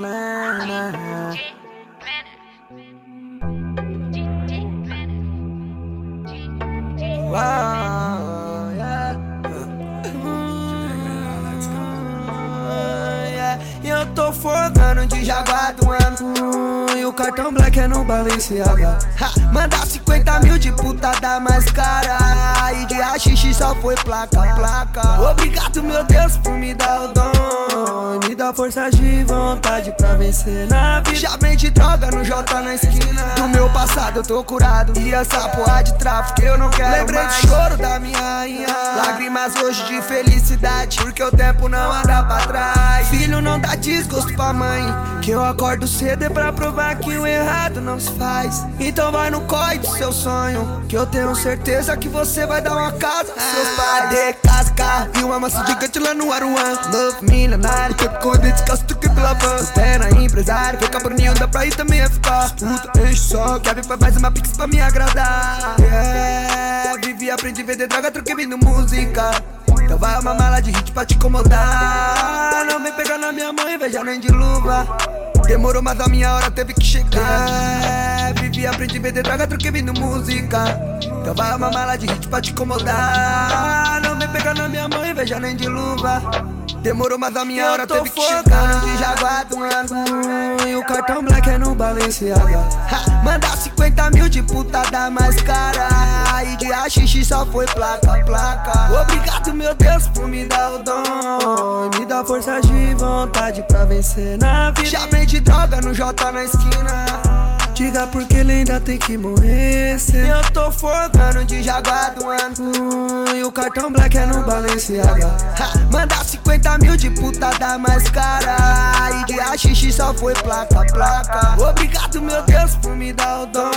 Glana. Wow, Eu tô focando de jaguar do ano. E o cartão black é no Balenciaga. Ha, Manda 50 mil de putada mais cara. E de haxixe só foi placa, placa. Obrigado meu Deus por me dar o dom. Força de vontade pra vencer na vida. Já vende droga no J na esquina. Do meu passado eu tô curado. E essa porra de tráfico eu não quero Lembrei mais. do choro da minha rainha. Lágrimas hoje de felicidade. Porque o tempo não anda pra trás Filho não dá desgosto pra mãe. Que eu acordo cedo é pra provar que o errado não se faz. Então vai no corre do seu sonho Que eu tenho certeza que você vai dar uma casa. Pros seus pais De casa, carro e uma massa gigante lá no Aruan. Love milionário, tempo com desgasto que pela van Terra empresário, fica Bruninho, dá pra ir também a ficar. Puta, enche só, quer vir pra mais uma pix pra me agradar. Yeah, vivi, aprendi a vender droga, troquei vindo música vai uma mala de hit pra te incomodar. Não vem pegar na minha mão, inveja nem de luva. Demorou, mas a minha hora teve que chegar. Vivi, aprendi a vender droga, troquei vindo música. Então vai uma mala de hit pra te incomodar. Não vem pegar na minha mão, inveja nem de luva. Demorou, mas a minha hora teve que chegar. De Jaguar do ano E o cartão black é no Balenciaga. Ha, Manda 50 mil de puta da mais cara. E de haxixe só foi placa, placa. Obrigado meu Deus por me dar o dom. Me dá força de vontade pra vencer na vida. Já vende droga no J na esquina. Diga porque ele ainda tem que morrer cê. Eu tô focando de Jaguar do ano. E o cartão black é no Balenciaga. Manda 50 mil de puta da mais cara. E de haxixe só foi placa, placa. Obrigado meu Deus por me dar o dom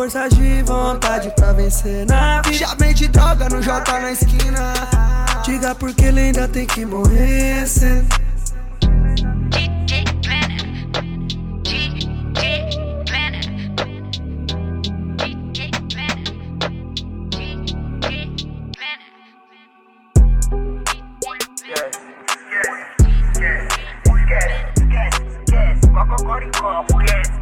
força de vontade pra vencer na vida. Já vem de droga no J na esquina. Diga porque ele ainda tem que morrer cedo. Cocoricó, esquece